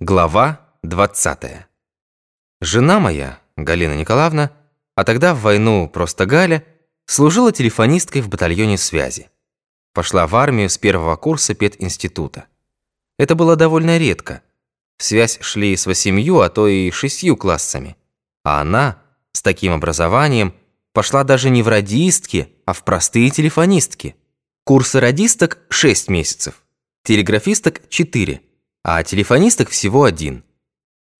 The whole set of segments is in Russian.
Глава 20. Жена моя, Галина Николаевна, а тогда в войну просто Галя, служила телефонисткой в батальоне связи. Пошла в армию с первого курса пединститута. Это было довольно редко. В связь шли с восемью, а то и шестью классами. А она, с таким образованием, пошла даже не в радистки, а в простые телефонистки. Курсы радисток 6 месяцев, телеграфисток 4 а телефонисток всего один.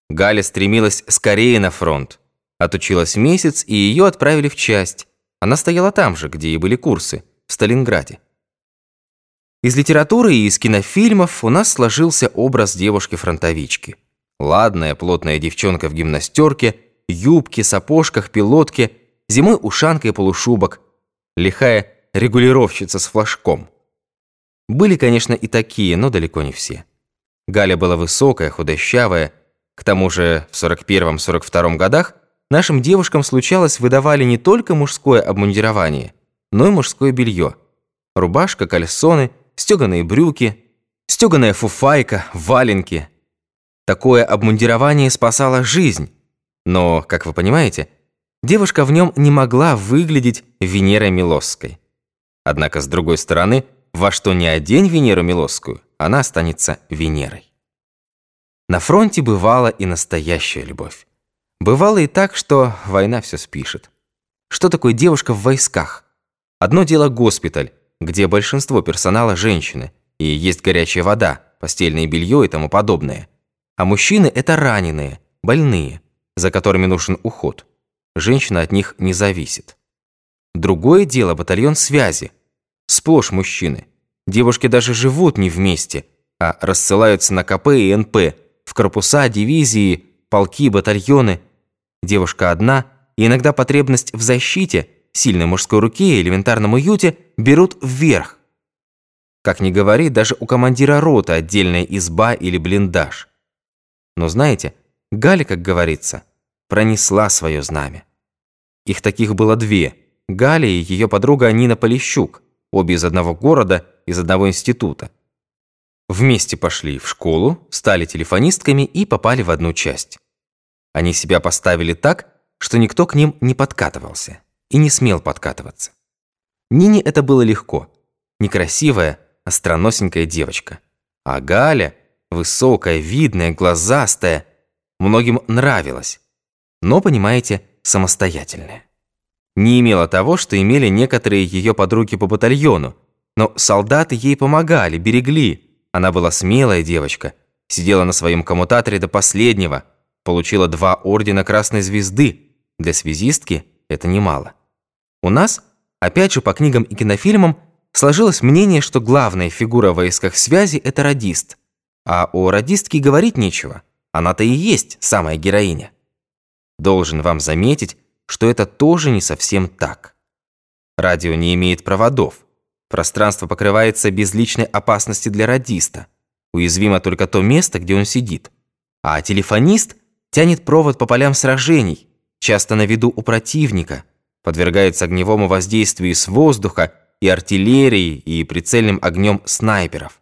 Галя стремилась скорее на фронт. Отучилась месяц, и ее отправили в часть. Она стояла там же, где и были курсы, в Сталинграде. Из литературы и из кинофильмов у нас сложился образ девушки-фронтовички. Ладная, плотная девчонка в гимнастерке, юбке, сапожках, пилотке, зимой ушанка и полушубок, лихая регулировщица с флажком. Были, конечно, и такие, но далеко не все. Галя была высокая, худощавая. К тому же в 41-42 годах нашим девушкам случалось выдавали не только мужское обмундирование, но и мужское белье. Рубашка, кальсоны, стеганые брюки, стеганая фуфайка, валенки. Такое обмундирование спасало жизнь. Но, как вы понимаете, девушка в нем не могла выглядеть Венерой Милосской. Однако, с другой стороны, во что не одень Венеру Милосскую, она останется Венерой. На фронте бывала и настоящая любовь. Бывало и так, что война все спишет. Что такое девушка в войсках? Одно дело госпиталь, где большинство персонала женщины, и есть горячая вода, постельное белье и тому подобное. А мужчины – это раненые, больные, за которыми нужен уход. Женщина от них не зависит. Другое дело – батальон связи. Сплошь мужчины. Девушки даже живут не вместе, а рассылаются на КП и НП, в корпуса, дивизии, полки, батальоны. Девушка одна, и иногда потребность в защите, сильной мужской руке и элементарном уюте берут вверх. Как ни говори, даже у командира роты отдельная изба или блиндаж. Но знаете, Галя, как говорится, пронесла свое знамя. Их таких было две – Галя и ее подруга Нина Полищук – обе из одного города, из одного института. Вместе пошли в школу, стали телефонистками и попали в одну часть. Они себя поставили так, что никто к ним не подкатывался и не смел подкатываться. Нине это было легко. Некрасивая, остроносенькая девочка. А Галя, высокая, видная, глазастая, многим нравилась. Но, понимаете, самостоятельная не имела того, что имели некоторые ее подруги по батальону. Но солдаты ей помогали, берегли. Она была смелая девочка, сидела на своем коммутаторе до последнего, получила два ордена Красной Звезды. Для связистки это немало. У нас, опять же по книгам и кинофильмам, сложилось мнение, что главная фигура в войсках связи – это радист. А о радистке говорить нечего. Она-то и есть самая героиня. Должен вам заметить, что это тоже не совсем так. Радио не имеет проводов. Пространство покрывается без личной опасности для радиста. Уязвимо только то место, где он сидит. А телефонист тянет провод по полям сражений, часто на виду у противника, подвергается огневому воздействию с воздуха и артиллерии, и прицельным огнем снайперов.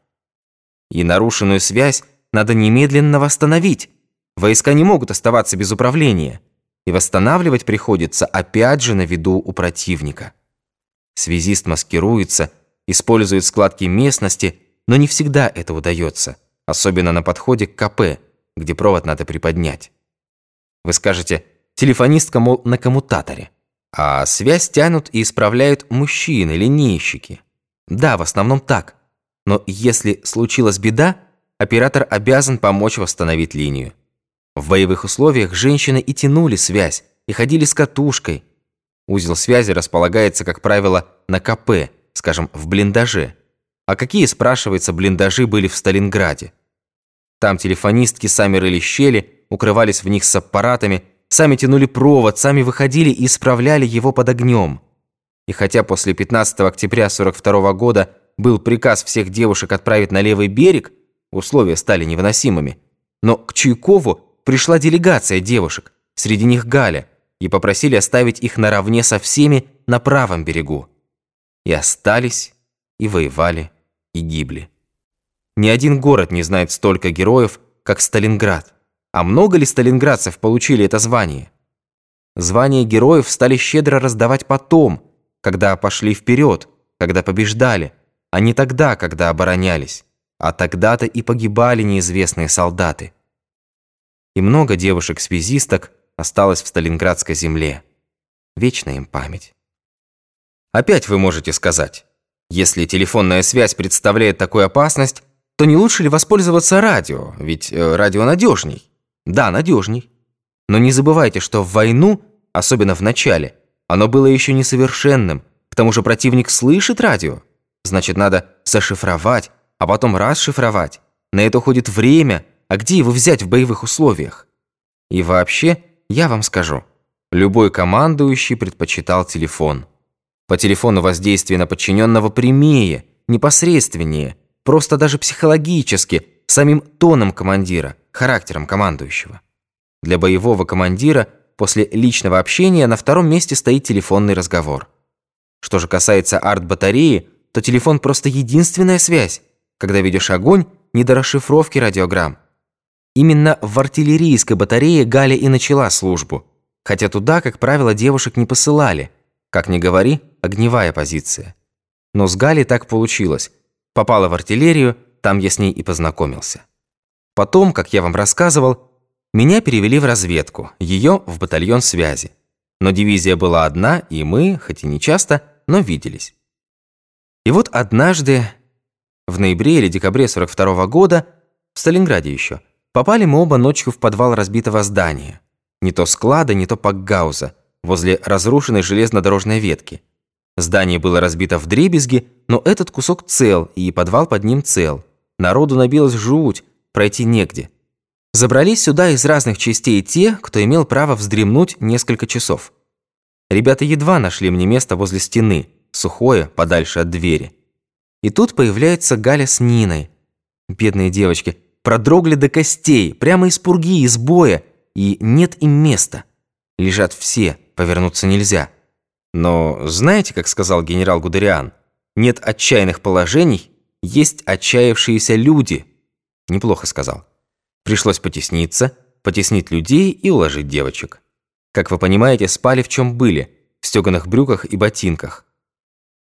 И нарушенную связь надо немедленно восстановить. Войска не могут оставаться без управления и восстанавливать приходится опять же на виду у противника. Связист маскируется, использует складки местности, но не всегда это удается, особенно на подходе к КП, где провод надо приподнять. Вы скажете, телефонистка, мол, на коммутаторе, а связь тянут и исправляют мужчины, линейщики. Да, в основном так. Но если случилась беда, оператор обязан помочь восстановить линию. В боевых условиях женщины и тянули связь, и ходили с катушкой. Узел связи располагается, как правило, на КП, скажем, в блиндаже. А какие, спрашивается, блиндажи были в Сталинграде? Там телефонистки сами рыли щели, укрывались в них с аппаратами, сами тянули провод, сами выходили и исправляли его под огнем. И хотя после 15 октября 42 года был приказ всех девушек отправить на левый берег, условия стали невыносимыми, но к Чуйкову пришла делегация девушек, среди них Галя, и попросили оставить их наравне со всеми на правом берегу. И остались, и воевали, и гибли. Ни один город не знает столько героев, как Сталинград. А много ли сталинградцев получили это звание? Звания героев стали щедро раздавать потом, когда пошли вперед, когда побеждали, а не тогда, когда оборонялись. А тогда-то и погибали неизвестные солдаты. И много девушек-связисток осталось в Сталинградской земле. Вечная им память. Опять вы можете сказать, если телефонная связь представляет такую опасность, то не лучше ли воспользоваться радио, ведь э, радио надежней. Да, надежней. Но не забывайте, что в войну, особенно в начале, оно было еще несовершенным. К тому же противник слышит радио. Значит, надо зашифровать, а потом расшифровать. На это уходит время, а где его взять в боевых условиях? И вообще, я вам скажу, любой командующий предпочитал телефон. По телефону воздействие на подчиненного прямее, непосредственнее, просто даже психологически, самим тоном командира, характером командующего. Для боевого командира после личного общения на втором месте стоит телефонный разговор. Что же касается арт-батареи, то телефон просто единственная связь, когда ведешь огонь не до расшифровки радиограмм. Именно в артиллерийской батарее Галя и начала службу, хотя туда, как правило, девушек не посылали. Как ни говори, огневая позиция. Но с Галей так получилось. Попала в артиллерию, там я с ней и познакомился. Потом, как я вам рассказывал, меня перевели в разведку, ее в батальон связи. Но дивизия была одна, и мы, хоть и не часто, но виделись. И вот однажды, в ноябре или декабре 42 -го года, в Сталинграде еще, попали мы оба ночью в подвал разбитого здания. Не то склада, не то пакгауза, возле разрушенной железнодорожной ветки. Здание было разбито в дребезги, но этот кусок цел, и подвал под ним цел. Народу набилась жуть, пройти негде. Забрались сюда из разных частей те, кто имел право вздремнуть несколько часов. Ребята едва нашли мне место возле стены, сухое, подальше от двери. И тут появляется Галя с Ниной. Бедные девочки, продрогли до костей, прямо из пурги, из боя, и нет им места. Лежат все, повернуться нельзя. Но знаете, как сказал генерал Гудериан, нет отчаянных положений, есть отчаявшиеся люди. Неплохо сказал. Пришлось потесниться, потеснить людей и уложить девочек. Как вы понимаете, спали в чем были, в стеганых брюках и ботинках.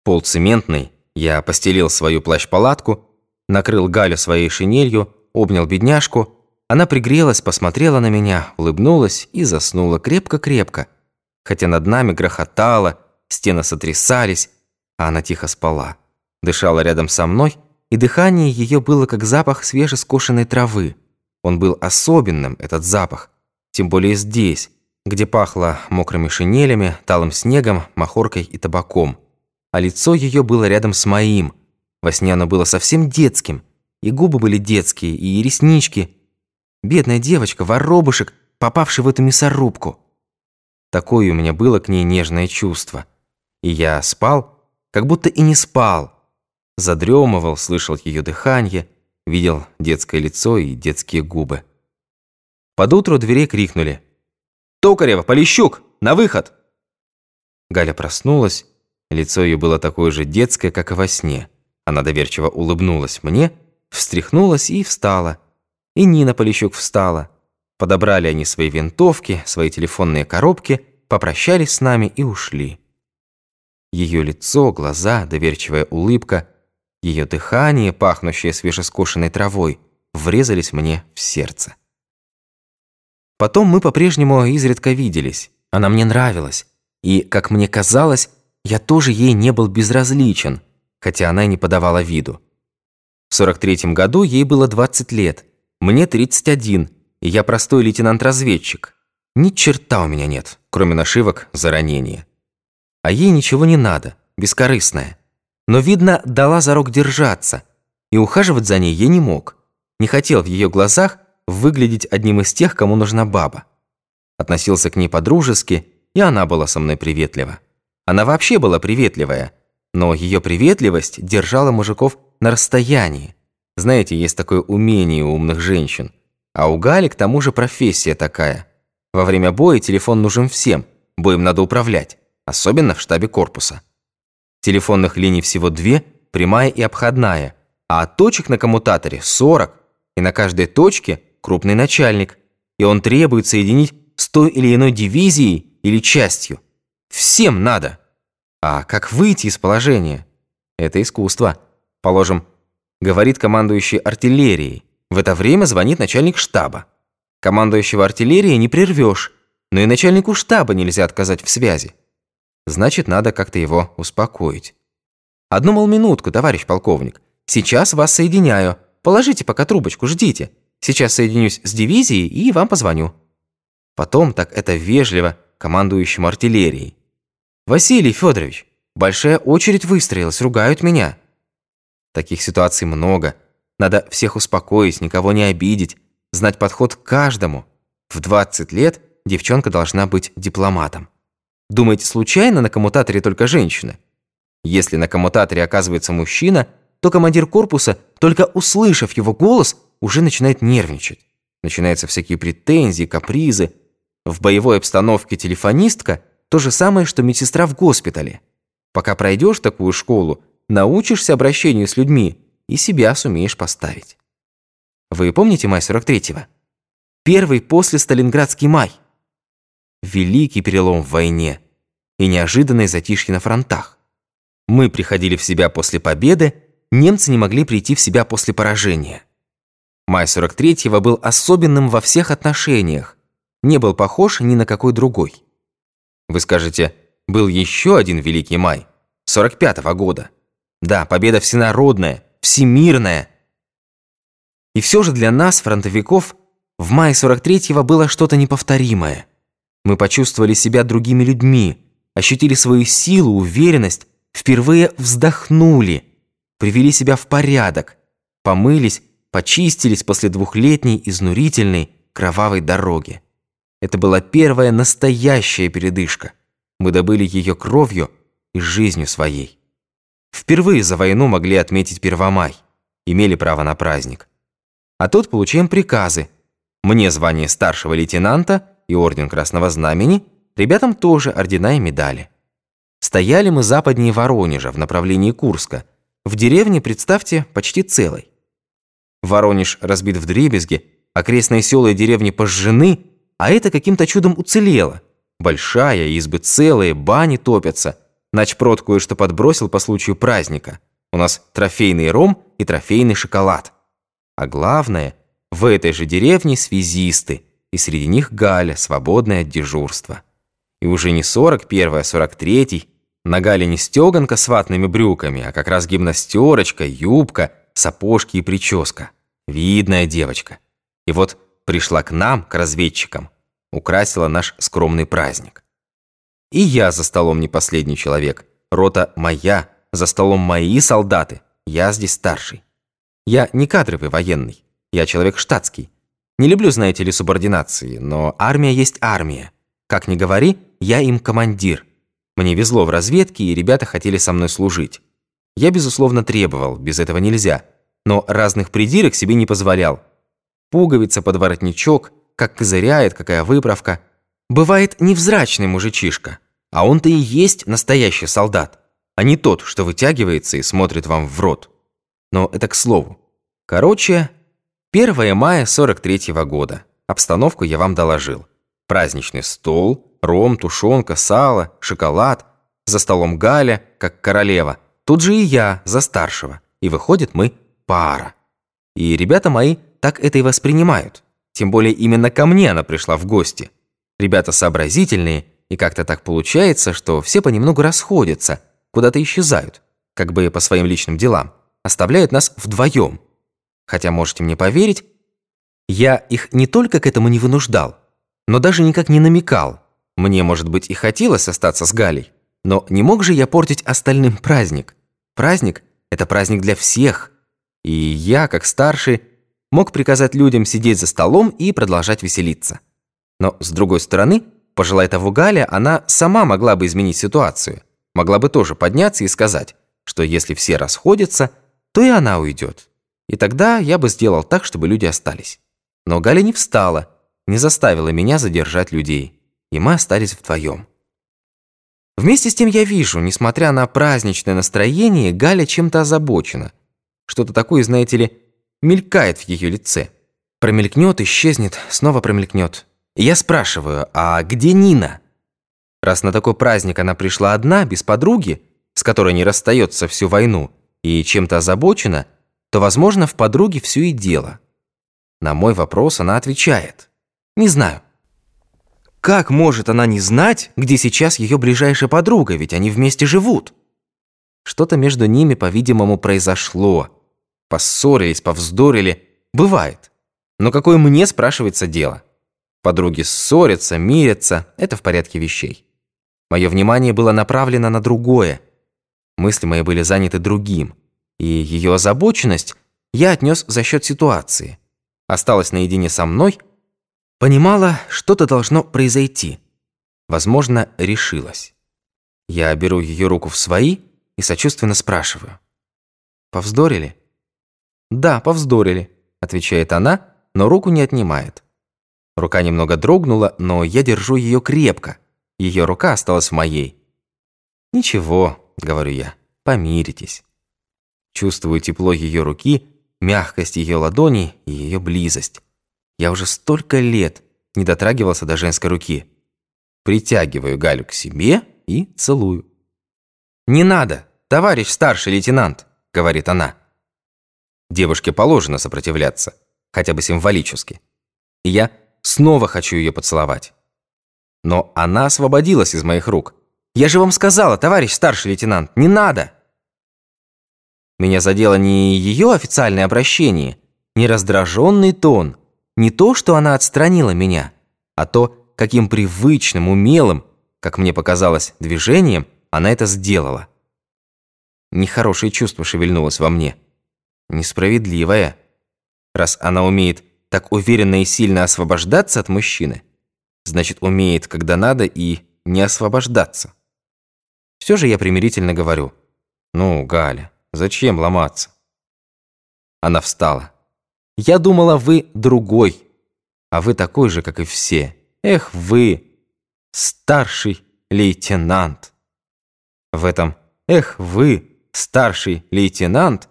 Пол цементный, я постелил свою плащ-палатку, накрыл Галю своей шинелью, обнял бедняжку. Она пригрелась, посмотрела на меня, улыбнулась и заснула крепко-крепко хотя над нами грохотало, стены сотрясались, а она тихо спала. Дышала рядом со мной, и дыхание ее было как запах свежескошенной травы. Он был особенным, этот запах, тем более здесь, где пахло мокрыми шинелями, талым снегом, махоркой и табаком. А лицо ее было рядом с моим. Во сне оно было совсем детским, и губы были детские, и реснички. Бедная девочка, воробушек, попавший в эту мясорубку. Такое у меня было к ней нежное чувство. И я спал, как будто и не спал. Задремывал, слышал ее дыхание, видел детское лицо и детские губы. Под утро двери крикнули. «Токарева, Полищук, на выход!» Галя проснулась, лицо ее было такое же детское, как и во сне. Она доверчиво улыбнулась мне, встряхнулась и встала. И Нина Полищук встала. Подобрали они свои винтовки, свои телефонные коробки, попрощались с нами и ушли. Ее лицо, глаза, доверчивая улыбка, ее дыхание, пахнущее свежескошенной травой, врезались мне в сердце. Потом мы по-прежнему изредка виделись. Она мне нравилась. И, как мне казалось, я тоже ей не был безразличен, хотя она и не подавала виду. В 43-м году ей было 20 лет, мне 31, и я простой лейтенант-разведчик. Ни черта у меня нет, кроме нашивок за ранение. А ей ничего не надо, бескорыстная. Но, видно, дала зарок держаться, и ухаживать за ней я не мог. Не хотел в ее глазах выглядеть одним из тех, кому нужна баба. Относился к ней по-дружески, и она была со мной приветлива. Она вообще была приветливая, но ее приветливость держала мужиков на расстоянии. Знаете, есть такое умение у умных женщин – а у Гали к тому же профессия такая. Во время боя телефон нужен всем, боем надо управлять, особенно в штабе корпуса. Телефонных линий всего две, прямая и обходная, а точек на коммутаторе 40, и на каждой точке крупный начальник, и он требует соединить с той или иной дивизией или частью. Всем надо. А как выйти из положения? Это искусство. Положим, говорит командующий артиллерией. В это время звонит начальник штаба. Командующего артиллерией не прервешь, но и начальнику штаба нельзя отказать в связи. Значит, надо как-то его успокоить. Одну, мол, минутку, товарищ полковник. Сейчас вас соединяю. Положите пока трубочку, ждите. Сейчас соединюсь с дивизией и вам позвоню. Потом так это вежливо командующему артиллерией. Василий Федорович, большая очередь выстроилась, ругают меня. Таких ситуаций много. Надо всех успокоить, никого не обидеть, знать подход к каждому. В 20 лет девчонка должна быть дипломатом. Думаете, случайно на коммутаторе только женщины? Если на коммутаторе оказывается мужчина, то командир корпуса, только услышав его голос, уже начинает нервничать. Начинаются всякие претензии, капризы. В боевой обстановке телефонистка – то же самое, что медсестра в госпитале. Пока пройдешь такую школу, научишься обращению с людьми и себя сумеешь поставить. Вы помните май 43-го? Первый после Сталинградский май. Великий перелом в войне и неожиданное затишье на фронтах. Мы приходили в себя после победы, немцы не могли прийти в себя после поражения. Май 43-го был особенным во всех отношениях, не был похож ни на какой другой. Вы скажете, был еще один Великий Май, 45-го года. Да, победа всенародная, всемирная. И все же для нас, фронтовиков, в мае 43-го было что-то неповторимое. Мы почувствовали себя другими людьми, ощутили свою силу, уверенность, впервые вздохнули, привели себя в порядок, помылись, почистились после двухлетней изнурительной кровавой дороги. Это была первая настоящая передышка. Мы добыли ее кровью и жизнью своей. Впервые за войну могли отметить Первомай, имели право на праздник. А тут получаем приказы. Мне звание старшего лейтенанта и орден Красного Знамени, ребятам тоже ордена и медали. Стояли мы западнее Воронежа в направлении Курска. В деревне, представьте, почти целой. Воронеж разбит в дребезги, окрестные села и деревни пожжены, а это каким-то чудом уцелело. Большая, избы целые, бани топятся. Начпрод кое-что подбросил по случаю праздника. У нас трофейный ром и трофейный шоколад. А главное, в этой же деревне связисты, и среди них Галя, свободная от дежурства. И уже не 41-й, а 43-й, на Гале не стеганка с ватными брюками, а как раз гимнастерочка, юбка, сапожки и прическа. Видная девочка. И вот пришла к нам, к разведчикам, украсила наш скромный праздник. И я за столом не последний человек. Рота моя, за столом мои солдаты. Я здесь старший. Я не кадровый военный. Я человек штатский. Не люблю, знаете ли, субординации, но армия есть армия. Как ни говори, я им командир. Мне везло в разведке, и ребята хотели со мной служить. Я, безусловно, требовал, без этого нельзя, но разных придирок себе не позволял. Пуговица под воротничок, как козыряет, какая выправка. Бывает невзрачный мужичишка, а он-то и есть настоящий солдат, а не тот, что вытягивается и смотрит вам в рот. Но это к слову. Короче, 1 мая 43 -го года. Обстановку я вам доложил. Праздничный стол, ром, тушенка, сало, шоколад. За столом Галя, как королева – Тут же и я за старшего. И выходит, мы пара. И ребята мои так это и воспринимают. Тем более именно ко мне она пришла в гости. Ребята сообразительные, и как-то так получается, что все понемногу расходятся, куда-то исчезают, как бы по своим личным делам, оставляют нас вдвоем. Хотя, можете мне поверить, я их не только к этому не вынуждал, но даже никак не намекал. Мне, может быть, и хотелось остаться с Галей, но не мог же я портить остальным праздник. Праздник – это праздник для всех. И я, как старший, мог приказать людям сидеть за столом и продолжать веселиться. Но, с другой стороны, пожелая того Галя, она сама могла бы изменить ситуацию. Могла бы тоже подняться и сказать, что если все расходятся, то и она уйдет. И тогда я бы сделал так, чтобы люди остались. Но Галя не встала, не заставила меня задержать людей. И мы остались вдвоем. Вместе с тем я вижу, несмотря на праздничное настроение, Галя чем-то озабочена. Что-то такое, знаете ли, мелькает в ее лице. Промелькнет, исчезнет, снова промелькнет. Я спрашиваю, а где Нина? Раз на такой праздник она пришла одна, без подруги, с которой не расстается всю войну, и чем-то озабочена, то, возможно, в подруге все и дело. На мой вопрос она отвечает. Не знаю. Как может она не знать, где сейчас ее ближайшая подруга, ведь они вместе живут? Что-то между ними, по-видимому, произошло. Поссорились, повздорили. Бывает. Но какое мне, спрашивается, дело? Подруги ссорятся, мирятся. Это в порядке вещей. Мое внимание было направлено на другое. Мысли мои были заняты другим. И ее озабоченность я отнес за счет ситуации. Осталась наедине со мной, понимала, что-то должно произойти. Возможно, решилась. Я беру ее руку в свои и сочувственно спрашиваю. «Повздорили?» «Да, повздорили», — отвечает она, но руку не отнимает. Рука немного дрогнула, но я держу ее крепко. Ее рука осталась в моей. «Ничего», — говорю я, — «помиритесь». Чувствую тепло ее руки, мягкость ее ладони и ее близость. Я уже столько лет не дотрагивался до женской руки. Притягиваю Галю к себе и целую. «Не надо, товарищ старший лейтенант», — говорит она. Девушке положено сопротивляться, хотя бы символически. И я снова хочу ее поцеловать. Но она освободилась из моих рук. «Я же вам сказала, товарищ старший лейтенант, не надо!» Меня задело не ее официальное обращение, не раздраженный тон, не то, что она отстранила меня, а то, каким привычным, умелым, как мне показалось, движением она это сделала. Нехорошее чувство шевельнулось во мне. Несправедливое. Раз она умеет так уверенно и сильно освобождаться от мужчины, значит, умеет, когда надо, и не освобождаться. Все же я примирительно говорю. «Ну, Галя, зачем ломаться?» Она встала. «Я думала, вы другой, а вы такой же, как и все. Эх, вы, старший лейтенант!» В этом «эх, вы, старший лейтенант»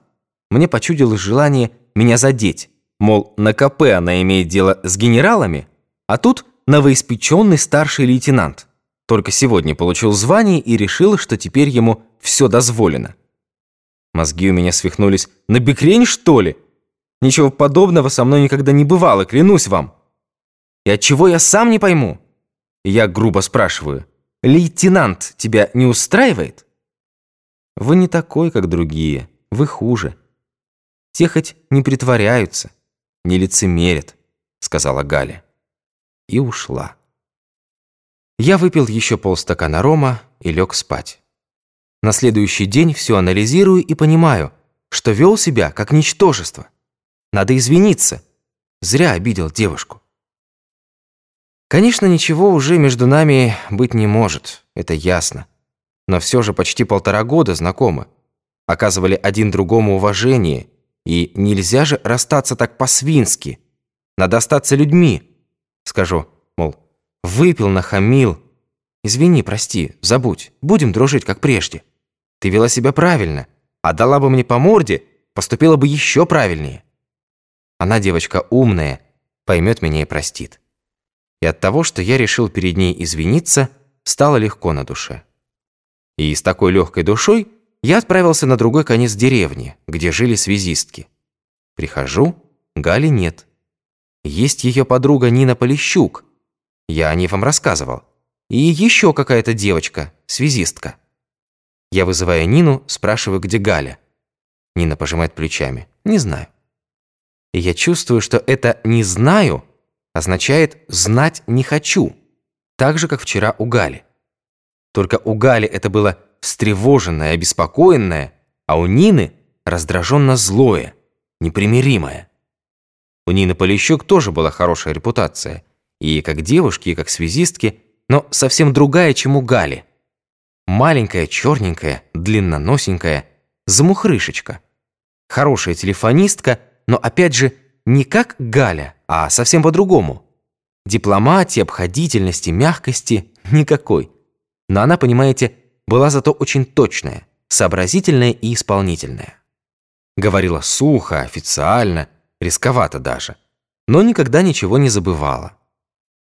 мне почудилось желание меня задеть. Мол, на КП она имеет дело с генералами, а тут новоиспеченный старший лейтенант. Только сегодня получил звание и решил, что теперь ему все дозволено. Мозги у меня свихнулись. На бекрень, что ли? Ничего подобного со мной никогда не бывало, клянусь вам. И от чего я сам не пойму? я грубо спрашиваю. Лейтенант тебя не устраивает? Вы не такой, как другие. Вы хуже. Те хоть не притворяются, не лицемерят, сказала Галя. И ушла. Я выпил еще полстакана рома и лег спать. На следующий день все анализирую и понимаю, что вел себя как ничтожество. Надо извиниться. Зря обидел девушку. Конечно, ничего уже между нами быть не может, это ясно. Но все же почти полтора года знакомы. Оказывали один другому уважение, и нельзя же расстаться так по-свински. Надо остаться людьми. Скажу, мол, выпил, нахамил. Извини, прости, забудь, будем дружить, как прежде. Ты вела себя правильно, а дала бы мне по морде, поступила бы еще правильнее. Она девочка умная, поймет меня и простит. И от того, что я решил перед ней извиниться, стало легко на душе. И с такой легкой душой я отправился на другой конец деревни, где жили связистки. Прихожу, Гали нет. Есть ее подруга Нина Полищук. Я о ней вам рассказывал. И еще какая-то девочка, связистка. Я вызываю Нину, спрашиваю, где Галя. Нина пожимает плечами. Не знаю. И я чувствую, что это «не знаю» означает «знать не хочу», так же, как вчера у Гали. Только у Гали это было встревоженное, обеспокоенное, а у Нины раздраженно злое, непримиримое. У Нины Полищук тоже была хорошая репутация, и как девушки, и как связистки, но совсем другая, чем у Гали. Маленькая, черненькая, длинноносенькая, замухрышечка. Хорошая телефонистка, но опять же не как Галя, а совсем по-другому. Дипломатии, обходительности, мягкости никакой. Но она, понимаете, была зато очень точная, сообразительная и исполнительная. Говорила сухо, официально, рисковато даже. но никогда ничего не забывала.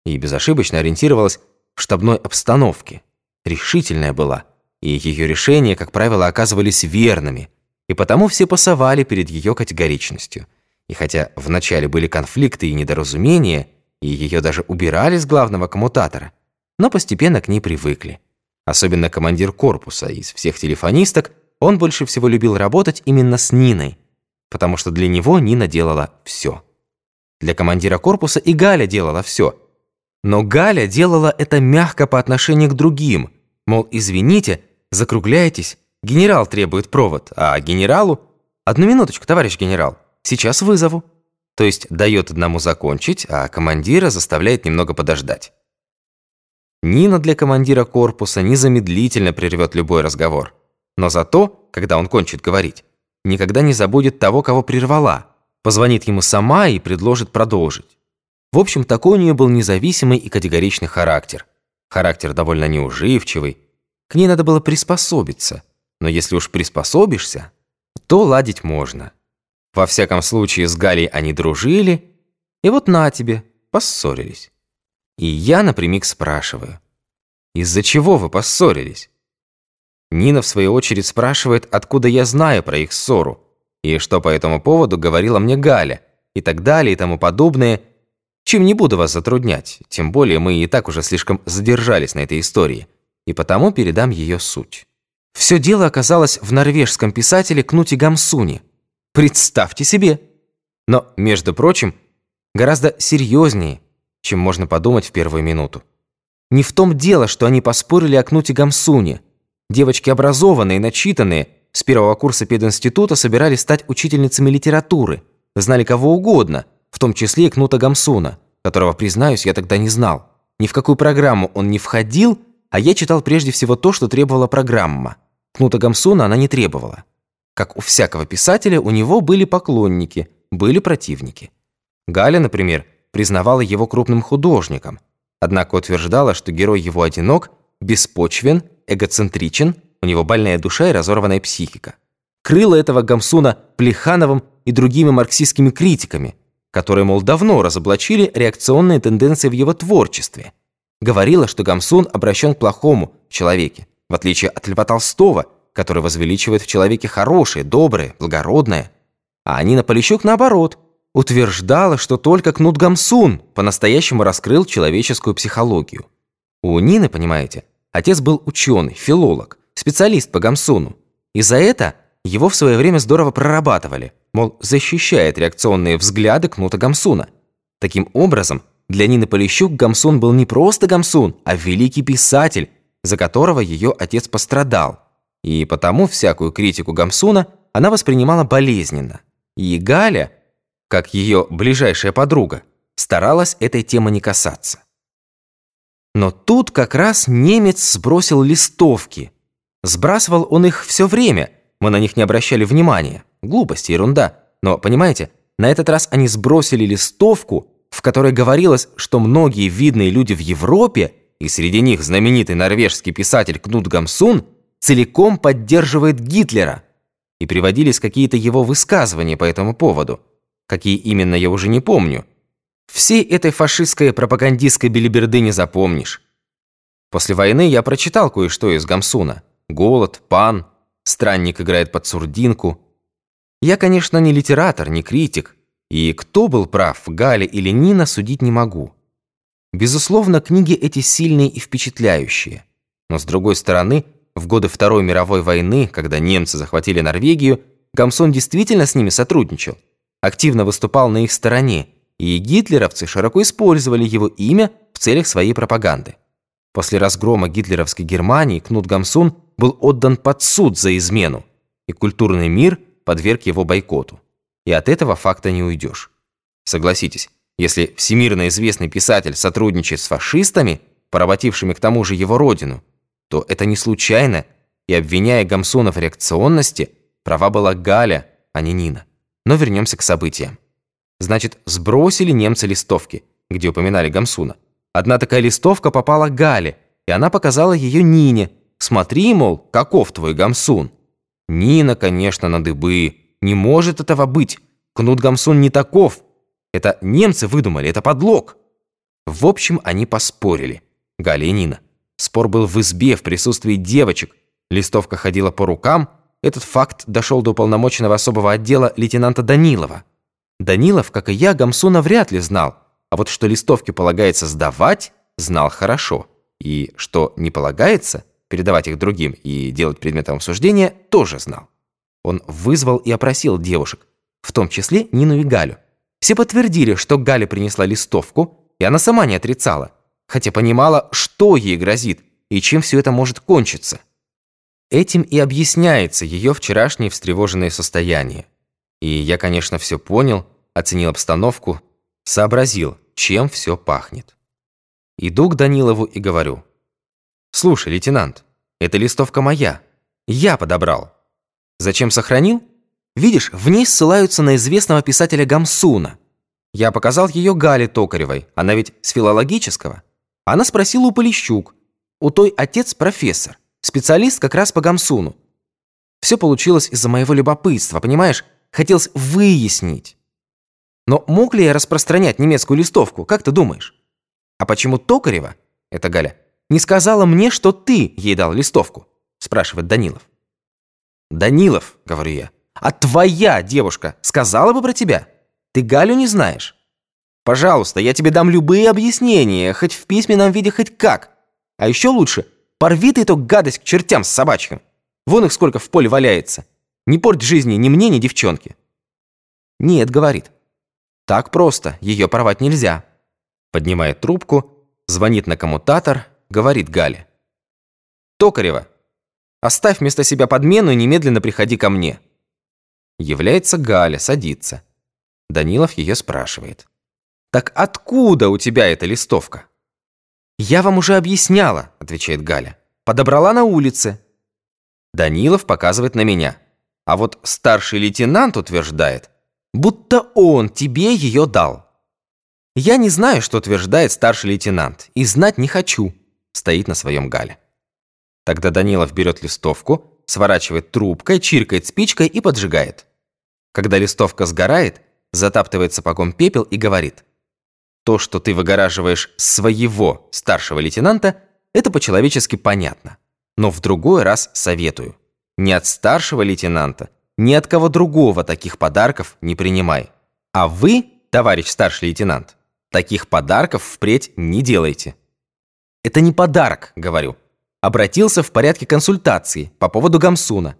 И безошибочно ориентировалась в штабной обстановке. Решительная была, и ее решения, как правило, оказывались верными, и потому все пасовали перед ее категоричностью. И хотя вначале были конфликты и недоразумения, и ее даже убирали с главного коммутатора, но постепенно к ней привыкли. Особенно командир корпуса из всех телефонисток, он больше всего любил работать именно с Ниной, потому что для него Нина делала все. Для командира корпуса и Галя делала все. Но Галя делала это мягко по отношению к другим, мол, извините, закругляйтесь, генерал требует провод, а генералу... Одну минуточку, товарищ генерал, сейчас вызову. То есть дает одному закончить, а командира заставляет немного подождать. Нина для командира корпуса незамедлительно прервет любой разговор. Но зато, когда он кончит говорить, никогда не забудет того, кого прервала, позвонит ему сама и предложит продолжить. В общем, такой у нее был независимый и категоричный характер. Характер довольно неуживчивый. К ней надо было приспособиться. Но если уж приспособишься, то ладить можно. Во всяком случае, с Галей они дружили, и вот на тебе, поссорились. И я напрямик спрашиваю, из-за чего вы поссорились? Нина, в свою очередь, спрашивает, откуда я знаю про их ссору, и что по этому поводу говорила мне Галя, и так далее, и тому подобное, чем не буду вас затруднять, тем более мы и так уже слишком задержались на этой истории, и потому передам ее суть. Все дело оказалось в норвежском писателе Кнуте Гамсуне. Представьте себе! Но, между прочим, гораздо серьезнее, чем можно подумать в первую минуту. Не в том дело, что они поспорили о Кнуте Гамсуне – Девочки образованные, начитанные, с первого курса пединститута собирались стать учительницами литературы, знали кого угодно, в том числе и Кнута Гамсуна, которого, признаюсь, я тогда не знал. Ни в какую программу он не входил, а я читал прежде всего то, что требовала программа. Кнута Гамсуна она не требовала. Как у всякого писателя, у него были поклонники, были противники. Галя, например, признавала его крупным художником, однако утверждала, что герой его одинок, беспочвен эгоцентричен, у него больная душа и разорванная психика. Крыло этого Гамсуна Плехановым и другими марксистскими критиками, которые, мол, давно разоблачили реакционные тенденции в его творчестве. Говорила, что Гамсун обращен к плохому человеке, в отличие от Льва Толстого, который возвеличивает в человеке хорошее, доброе, благородное. А Нина Полищук, наоборот, утверждала, что только Кнут Гамсун по-настоящему раскрыл человеческую психологию. У Нины, понимаете, Отец был ученый, филолог, специалист по Гамсуну. И за это его в свое время здорово прорабатывали, мол, защищает реакционные взгляды Кнута Гамсуна. Таким образом, для Нины Полищук Гамсун был не просто Гамсун, а великий писатель, за которого ее отец пострадал. И потому всякую критику Гамсуна она воспринимала болезненно. И Галя, как ее ближайшая подруга, старалась этой темы не касаться. Но тут как раз немец сбросил листовки. Сбрасывал он их все время, мы на них не обращали внимания. Глупость, ерунда. Но, понимаете, на этот раз они сбросили листовку, в которой говорилось, что многие видные люди в Европе, и среди них знаменитый норвежский писатель Кнут Гамсун, целиком поддерживает Гитлера. И приводились какие-то его высказывания по этому поводу. Какие именно, я уже не помню. Всей этой фашистской пропагандистской белиберды не запомнишь. После войны я прочитал кое-что из Гамсуна. Голод, пан, странник играет под сурдинку. Я, конечно, не литератор, не критик. И кто был прав, Галя или Нина, судить не могу. Безусловно, книги эти сильные и впечатляющие. Но с другой стороны, в годы Второй мировой войны, когда немцы захватили Норвегию, Гамсун действительно с ними сотрудничал. Активно выступал на их стороне и гитлеровцы широко использовали его имя в целях своей пропаганды. После разгрома гитлеровской Германии Кнут Гамсун был отдан под суд за измену, и культурный мир подверг его бойкоту. И от этого факта не уйдешь. Согласитесь, если всемирно известный писатель сотрудничает с фашистами, поработившими к тому же его родину, то это не случайно, и обвиняя Гамсуна в реакционности, права была Галя, а не Нина. Но вернемся к событиям. Значит, сбросили немцы листовки, где упоминали Гамсуна. Одна такая листовка попала Гале, и она показала ее Нине. «Смотри, мол, каков твой Гамсун». Нина, конечно, на дыбы. Не может этого быть. Кнут Гамсун не таков. Это немцы выдумали, это подлог. В общем, они поспорили. Галя и Нина. Спор был в избе, в присутствии девочек. Листовка ходила по рукам. Этот факт дошел до уполномоченного особого отдела лейтенанта Данилова. Данилов, как и я, Гамсуна вряд ли знал. А вот что листовки полагается сдавать, знал хорошо. И что не полагается, передавать их другим и делать предметом обсуждения, тоже знал. Он вызвал и опросил девушек, в том числе Нину и Галю. Все подтвердили, что Галя принесла листовку, и она сама не отрицала, хотя понимала, что ей грозит и чем все это может кончиться. Этим и объясняется ее вчерашнее встревоженное состояние. И я, конечно, все понял, оценил обстановку, сообразил, чем все пахнет. Иду к Данилову и говорю. «Слушай, лейтенант, эта листовка моя. Я подобрал. Зачем сохранил? Видишь, в ней ссылаются на известного писателя Гамсуна. Я показал ее Гале Токаревой, она ведь с филологического. Она спросила у Полищук. У той отец профессор, специалист как раз по Гамсуну. Все получилось из-за моего любопытства, понимаешь? Хотелось выяснить. Но мог ли я распространять немецкую листовку, как ты думаешь? А почему Токарева, это Галя, не сказала мне, что ты ей дал листовку? Спрашивает Данилов. Данилов, говорю я, а твоя девушка сказала бы про тебя? Ты Галю не знаешь? Пожалуйста, я тебе дам любые объяснения, хоть в письменном виде, хоть как. А еще лучше, порви ты эту гадость к чертям с собачками. Вон их сколько в поле валяется. Не порть жизни ни мне, ни девчонке. Нет, говорит. Так просто, ее порвать нельзя. Поднимает трубку, звонит на коммутатор, говорит Гале. Токарева, оставь вместо себя подмену и немедленно приходи ко мне. Является Галя, садится. Данилов ее спрашивает. «Так откуда у тебя эта листовка?» «Я вам уже объясняла», — отвечает Галя. «Подобрала на улице». Данилов показывает на меня. А вот старший лейтенант утверждает, будто он тебе ее дал. Я не знаю, что утверждает старший лейтенант, и знать не хочу, стоит на своем Галя. Тогда Данилов берет листовку, сворачивает трубкой, чиркает спичкой и поджигает. Когда листовка сгорает, затаптывает сапогом пепел и говорит, «То, что ты выгораживаешь своего старшего лейтенанта, это по-человечески понятно. Но в другой раз советую. Ни от старшего лейтенанта, ни от кого другого таких подарков не принимай. А вы, товарищ старший лейтенант, таких подарков впредь не делайте». «Это не подарок», — говорю. Обратился в порядке консультации по поводу Гамсуна.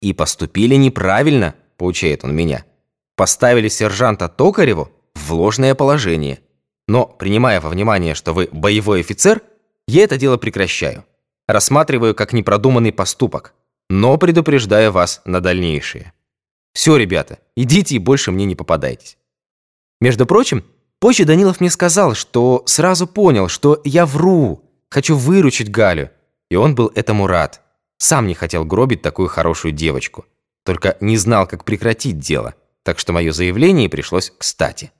«И поступили неправильно», — поучает он меня поставили сержанта Токареву в ложное положение. Но, принимая во внимание, что вы боевой офицер, я это дело прекращаю. Рассматриваю как непродуманный поступок, но предупреждаю вас на дальнейшее. Все, ребята, идите и больше мне не попадайтесь. Между прочим, позже Данилов мне сказал, что сразу понял, что я вру, хочу выручить Галю, и он был этому рад. Сам не хотел гробить такую хорошую девочку, только не знал, как прекратить дело так что мое заявление пришлось кстати.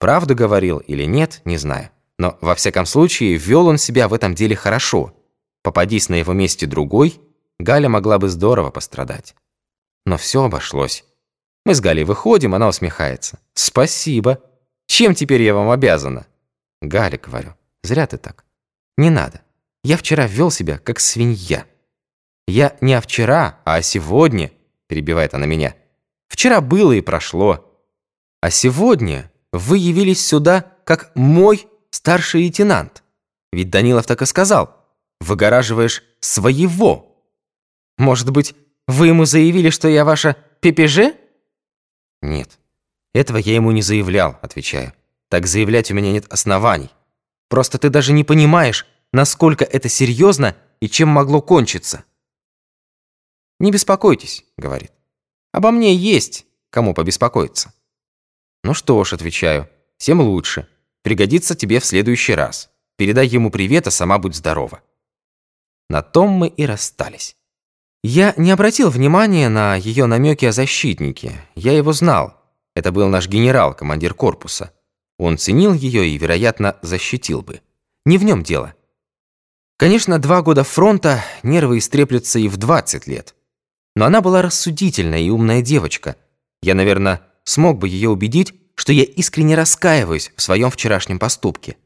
Правду говорил или нет, не знаю. Но, во всяком случае, вел он себя в этом деле хорошо. Попадись на его месте другой, Галя могла бы здорово пострадать. Но все обошлось. Мы с Галей выходим, она усмехается. «Спасибо. Чем теперь я вам обязана?» «Галя, — говорю, — зря ты так. Не надо. Я вчера вел себя, как свинья». «Я не о вчера, а о сегодня», — перебивает она меня. Вчера было и прошло. А сегодня вы явились сюда как мой старший лейтенант. Ведь Данилов так и сказал. Выгораживаешь своего. Может быть, вы ему заявили, что я ваша ППЖ? Нет, этого я ему не заявлял, отвечаю. Так заявлять у меня нет оснований. Просто ты даже не понимаешь, насколько это серьезно и чем могло кончиться. «Не беспокойтесь», — говорит. Обо мне есть кому побеспокоиться. Ну что ж, отвечаю, всем лучше. Пригодится тебе в следующий раз. Передай ему привет, а сама будь здорова. На том мы и расстались. Я не обратил внимания на ее намеки о защитнике. Я его знал. Это был наш генерал, командир корпуса. Он ценил ее и, вероятно, защитил бы. Не в нем дело. Конечно, два года фронта, нервы истреплются и в 20 лет. Но она была рассудительная и умная девочка. Я, наверное, смог бы ее убедить, что я искренне раскаиваюсь в своем вчерашнем поступке.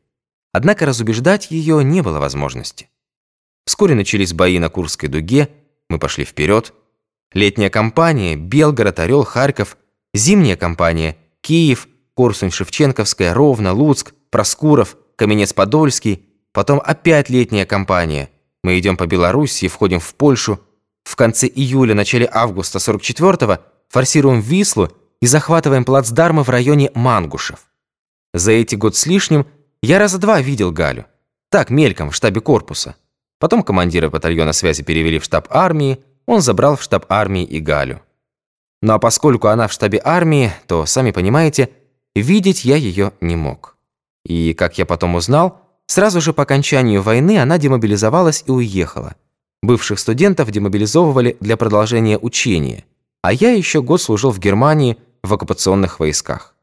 Однако разубеждать ее не было возможности. Вскоре начались бои на Курской дуге, мы пошли вперед. Летняя кампания, Белгород, Орел, Харьков. Зимняя кампания, Киев, Корсунь-Шевченковская, Ровно, Луцк, Проскуров, Каменец-Подольский. Потом опять летняя кампания. Мы идем по Белоруссии, входим в Польшу. В конце июля, начале августа 44-го форсируем Вислу и захватываем плацдармы в районе Мангушев. За эти год с лишним я раза два видел Галю. Так, мельком, в штабе корпуса. Потом командира батальона связи перевели в штаб армии, он забрал в штаб армии и Галю. Ну а поскольку она в штабе армии, то, сами понимаете, видеть я ее не мог. И, как я потом узнал, сразу же по окончанию войны она демобилизовалась и уехала. Бывших студентов демобилизовывали для продолжения учения, а я еще год служил в Германии в оккупационных войсках.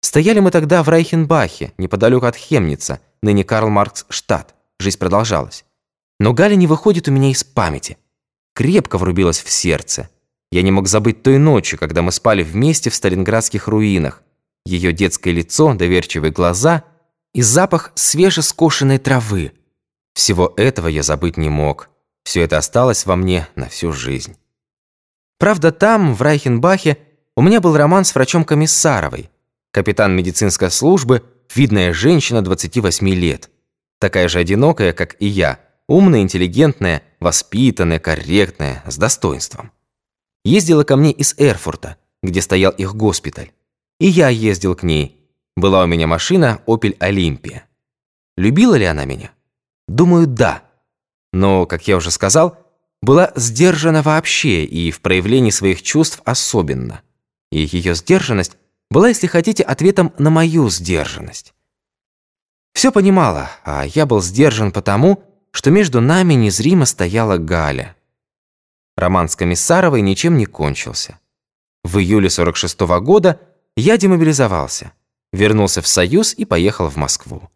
Стояли мы тогда в Райхенбахе, неподалеку от Хемница, ныне Карл Маркс штат. Жизнь продолжалась. Но Галя не выходит у меня из памяти. Крепко врубилась в сердце. Я не мог забыть той ночи, когда мы спали вместе в сталинградских руинах. Ее детское лицо, доверчивые глаза и запах свежескошенной травы. Всего этого я забыть не мог. Все это осталось во мне на всю жизнь. Правда, там, в Райхенбахе, у меня был роман с врачом Комиссаровой, капитан медицинской службы, видная женщина 28 лет. Такая же одинокая, как и я, умная, интеллигентная, воспитанная, корректная, с достоинством. Ездила ко мне из Эрфурта, где стоял их госпиталь. И я ездил к ней. Была у меня машина Opel Olympia. Любила ли она меня? Думаю, да. Но, как я уже сказал, была сдержана вообще и в проявлении своих чувств особенно. И ее сдержанность была, если хотите, ответом на мою сдержанность. Все понимала, а я был сдержан потому, что между нами незримо стояла Галя. Роман с Комиссаровой ничем не кончился. В июле 46 -го года я демобилизовался, вернулся в Союз и поехал в Москву.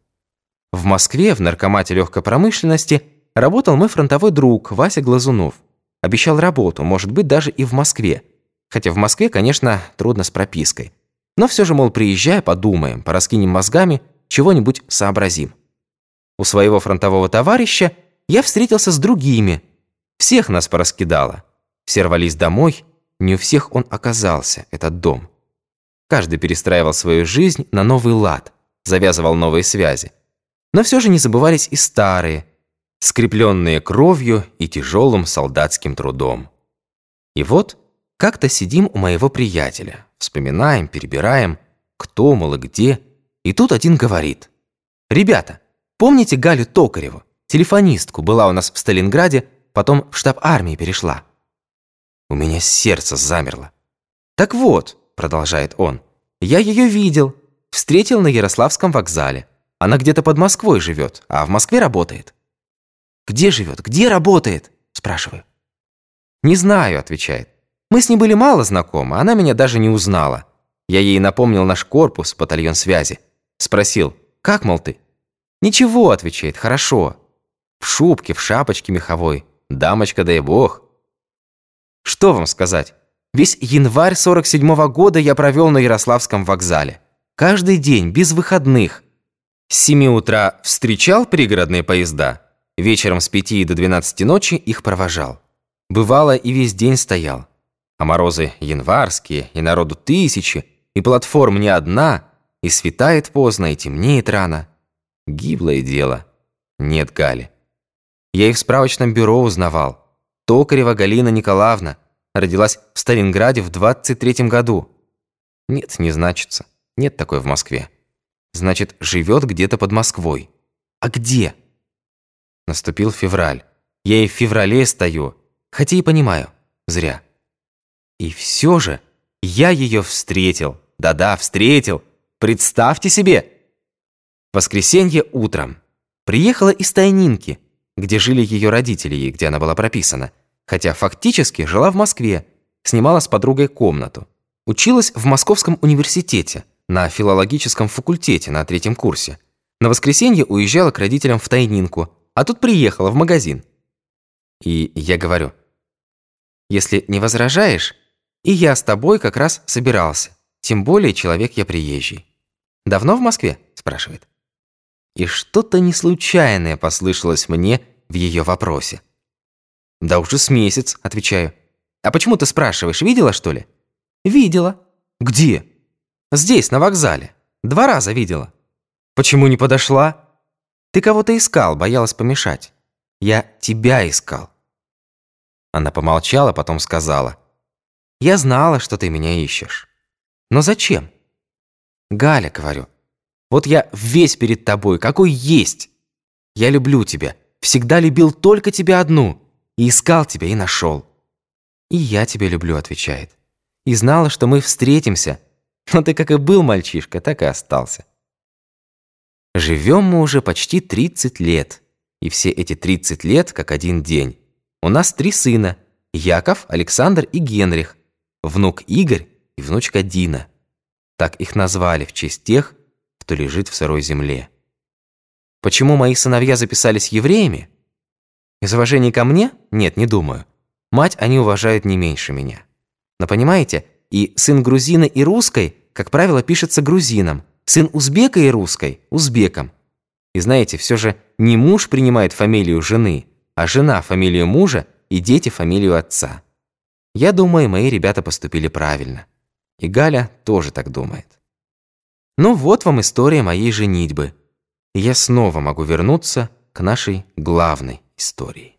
В Москве, в наркомате легкой промышленности, работал мой фронтовой друг Вася Глазунов. Обещал работу, может быть, даже и в Москве. Хотя в Москве, конечно, трудно с пропиской. Но все же, мол, приезжай, подумаем, пораскинем мозгами – чего-нибудь сообразим. У своего фронтового товарища я встретился с другими. Всех нас пораскидало. Все рвались домой, не у всех он оказался, этот дом. Каждый перестраивал свою жизнь на новый лад, завязывал новые связи. Но все же не забывались и старые, скрепленные кровью и тяжелым солдатским трудом. И вот как-то сидим у моего приятеля, вспоминаем, перебираем, кто, мол, и где – и тут один говорит. «Ребята, помните Галю Токареву? Телефонистку, была у нас в Сталинграде, потом в штаб армии перешла». У меня сердце замерло. «Так вот», — продолжает он, — «я ее видел, встретил на Ярославском вокзале. Она где-то под Москвой живет, а в Москве работает». «Где живет? Где работает?» – спрашиваю. «Не знаю», – отвечает. «Мы с ней были мало знакомы, она меня даже не узнала. Я ей напомнил наш корпус, батальон связи. Спросил, как, мол, ты? Ничего, отвечает, хорошо. В шубке, в шапочке меховой. Дамочка, дай бог. Что вам сказать? Весь январь 47-го года я провел на Ярославском вокзале. Каждый день, без выходных. С 7 утра встречал пригородные поезда. Вечером с 5 до 12 ночи их провожал. Бывало и весь день стоял. А морозы январские, и народу тысячи, и платформ не одна – и светает поздно, и темнеет рано. Гиблое дело. Нет Гали. Я их в справочном бюро узнавал. Токарева Галина Николаевна родилась в Сталинграде в 23-м году. Нет, не значится. Нет такой в Москве. Значит, живет где-то под Москвой. А где? Наступил февраль. Я и в феврале стою. Хотя и понимаю. Зря. И все же я ее встретил. Да-да, встретил. Представьте себе! Воскресенье утром. Приехала из Тайнинки, где жили ее родители и где она была прописана. Хотя фактически жила в Москве, снимала с подругой комнату. Училась в Московском университете, на филологическом факультете на третьем курсе. На воскресенье уезжала к родителям в Тайнинку, а тут приехала в магазин. И я говорю, если не возражаешь, и я с тобой как раз собирался. Тем более человек я приезжий. «Давно в Москве?» – спрашивает. И что-то неслучайное послышалось мне в ее вопросе. «Да уже с месяц», – отвечаю. «А почему ты спрашиваешь, видела, что ли?» «Видела». «Где?» «Здесь, на вокзале. Два раза видела». «Почему не подошла?» «Ты кого-то искал, боялась помешать». «Я тебя искал». Она помолчала, потом сказала. «Я знала, что ты меня ищешь. Но зачем?» «Галя, — говорю, — вот я весь перед тобой, какой есть. Я люблю тебя, всегда любил только тебя одну, и искал тебя и нашел. И я тебя люблю, — отвечает. И знала, что мы встретимся, но ты как и был мальчишка, так и остался. Живем мы уже почти 30 лет, и все эти 30 лет как один день. У нас три сына – Яков, Александр и Генрих, внук Игорь и внучка Дина. Так их назвали в честь тех, кто лежит в сырой земле. Почему мои сыновья записались евреями? Из уважения ко мне? Нет, не думаю. Мать они уважают не меньше меня. Но понимаете, и сын грузина и русской, как правило, пишется грузином, сын узбека и русской – узбеком. И знаете, все же не муж принимает фамилию жены, а жена – фамилию мужа и дети – фамилию отца. Я думаю, мои ребята поступили правильно. И Галя тоже так думает. Ну вот вам история моей женитьбы. И я снова могу вернуться к нашей главной истории.